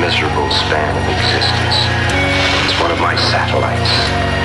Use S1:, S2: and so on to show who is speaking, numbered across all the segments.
S1: miserable span of existence. It's one of my satellites.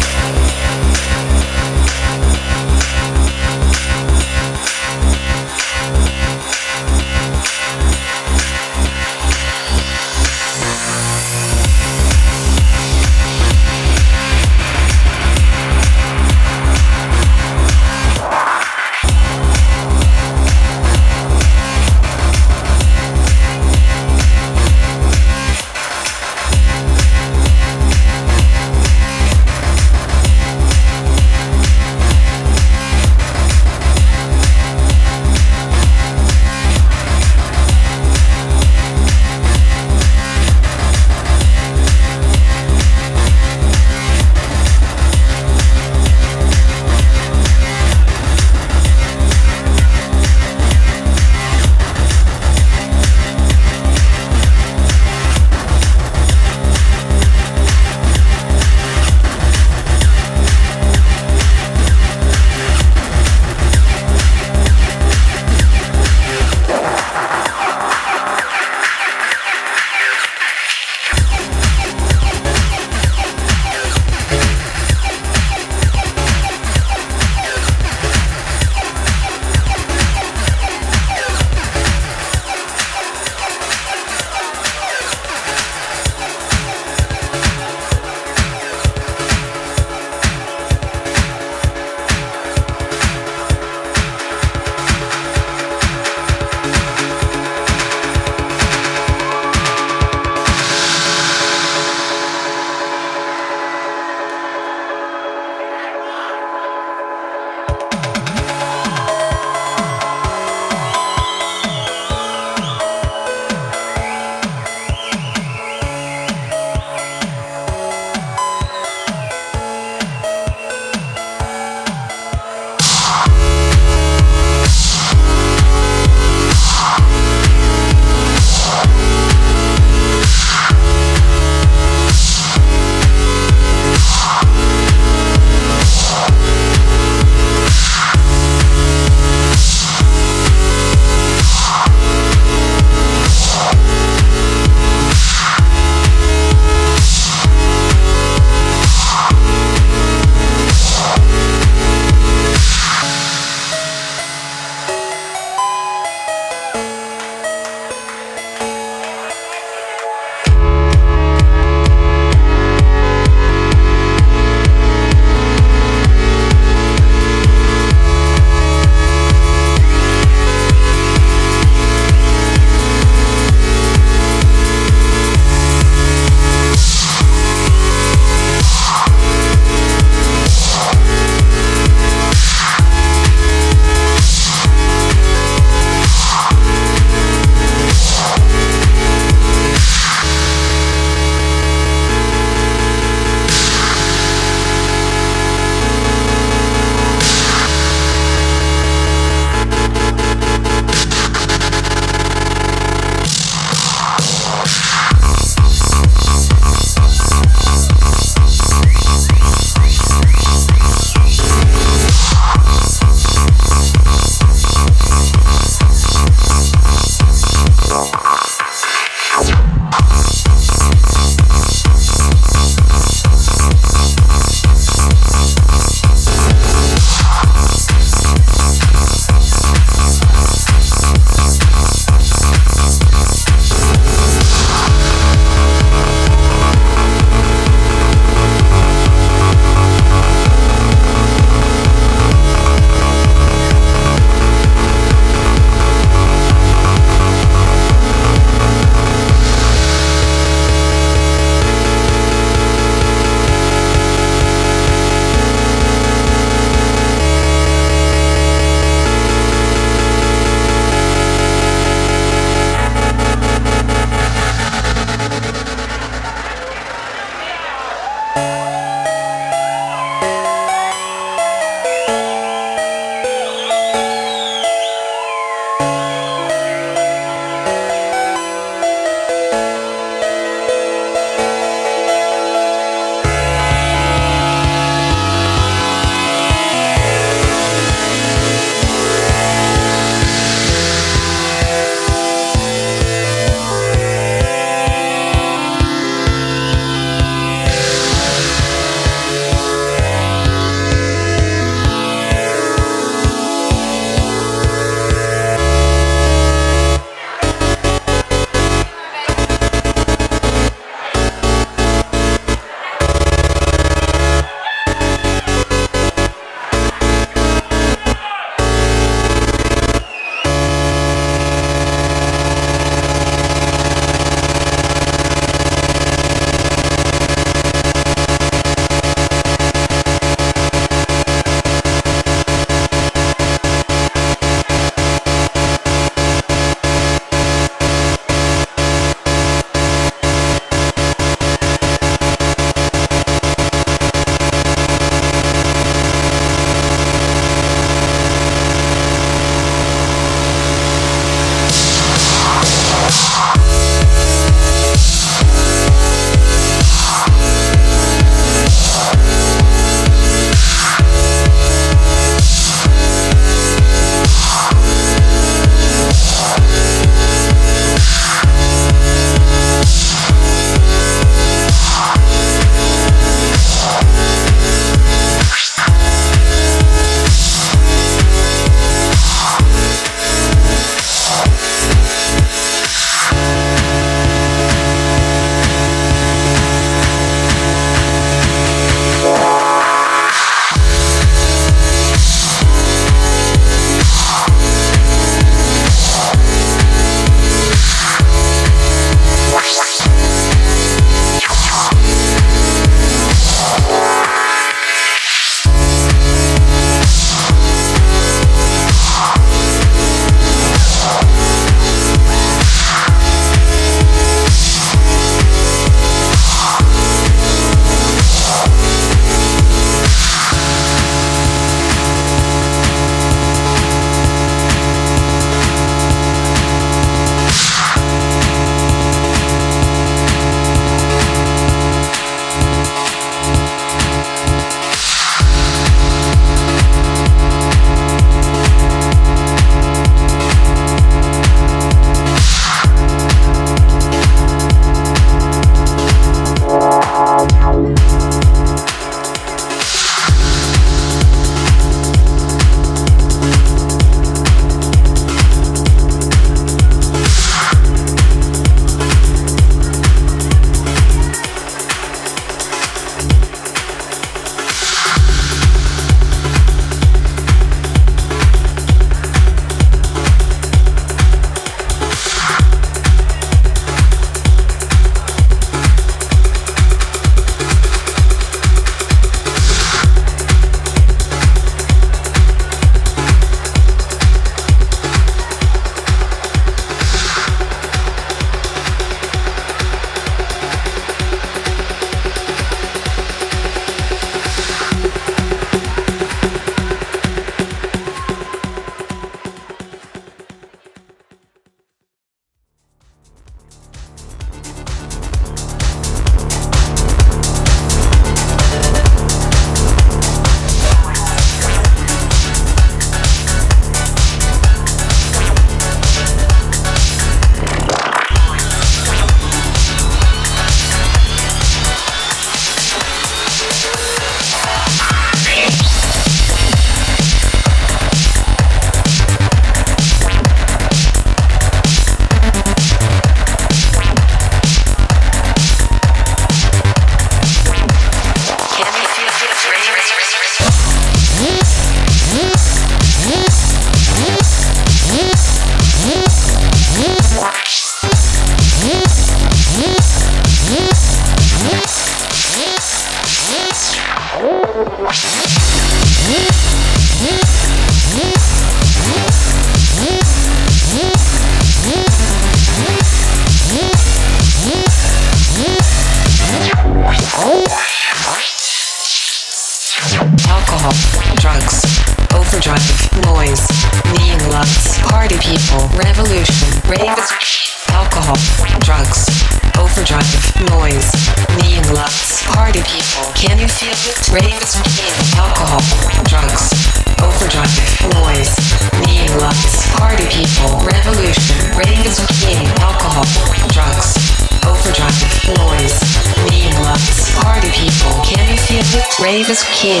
S2: Rave is king.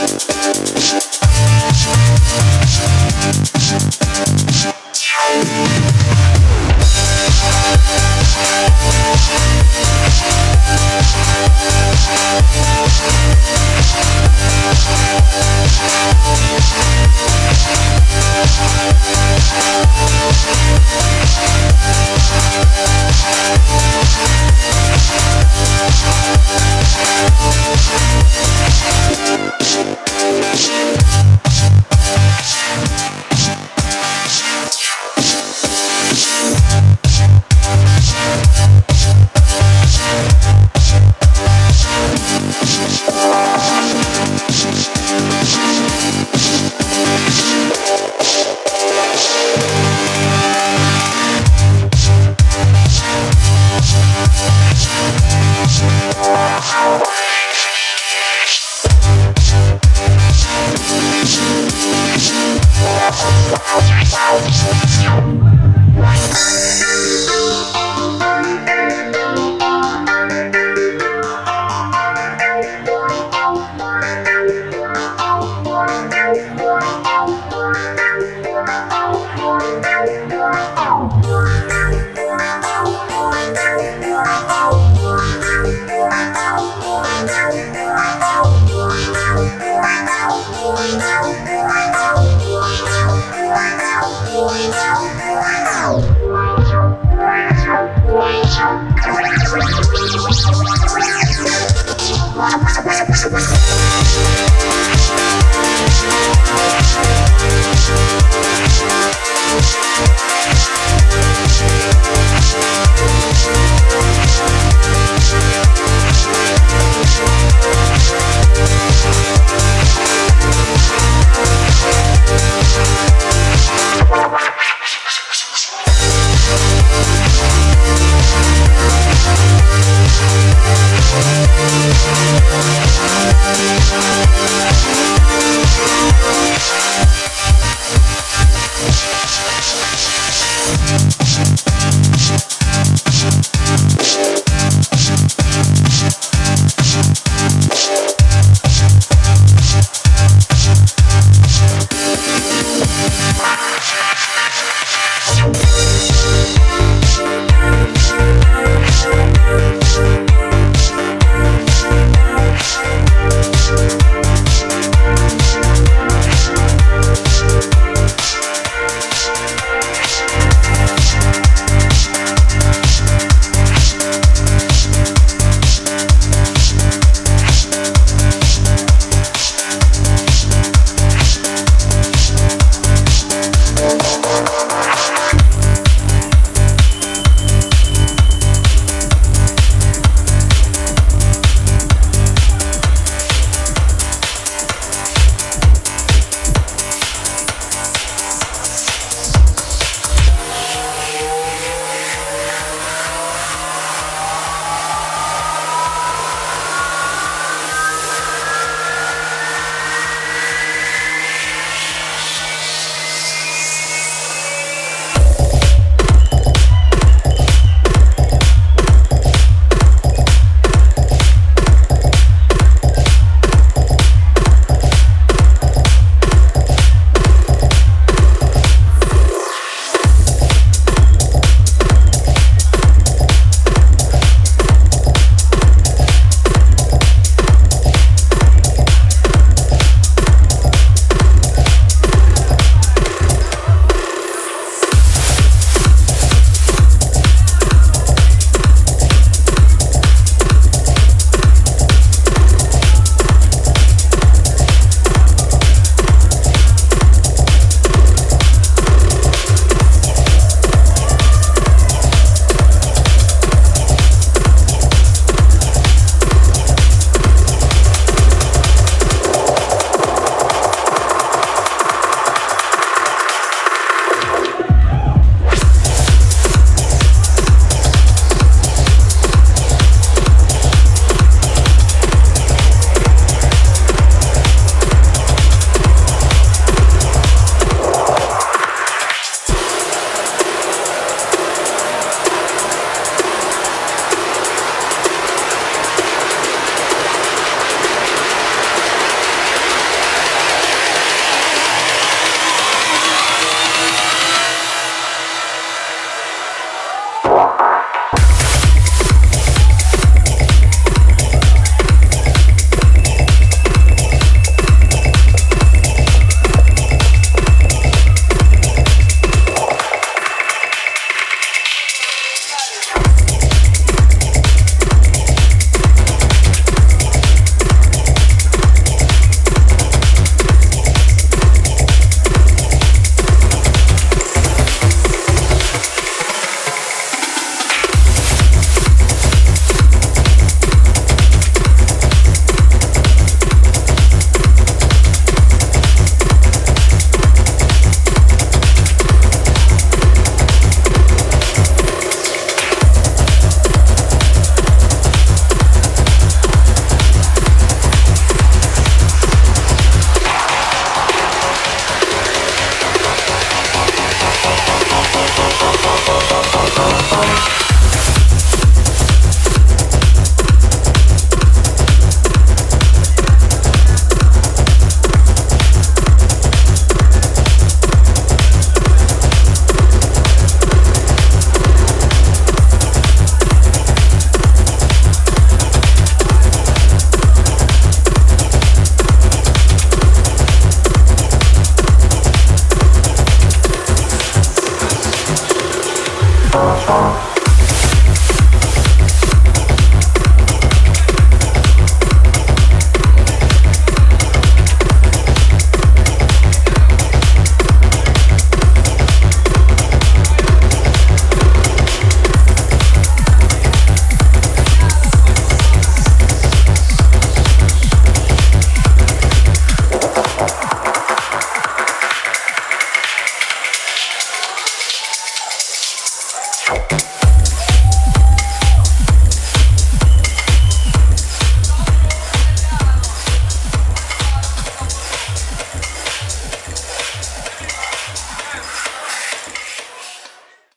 S3: Thank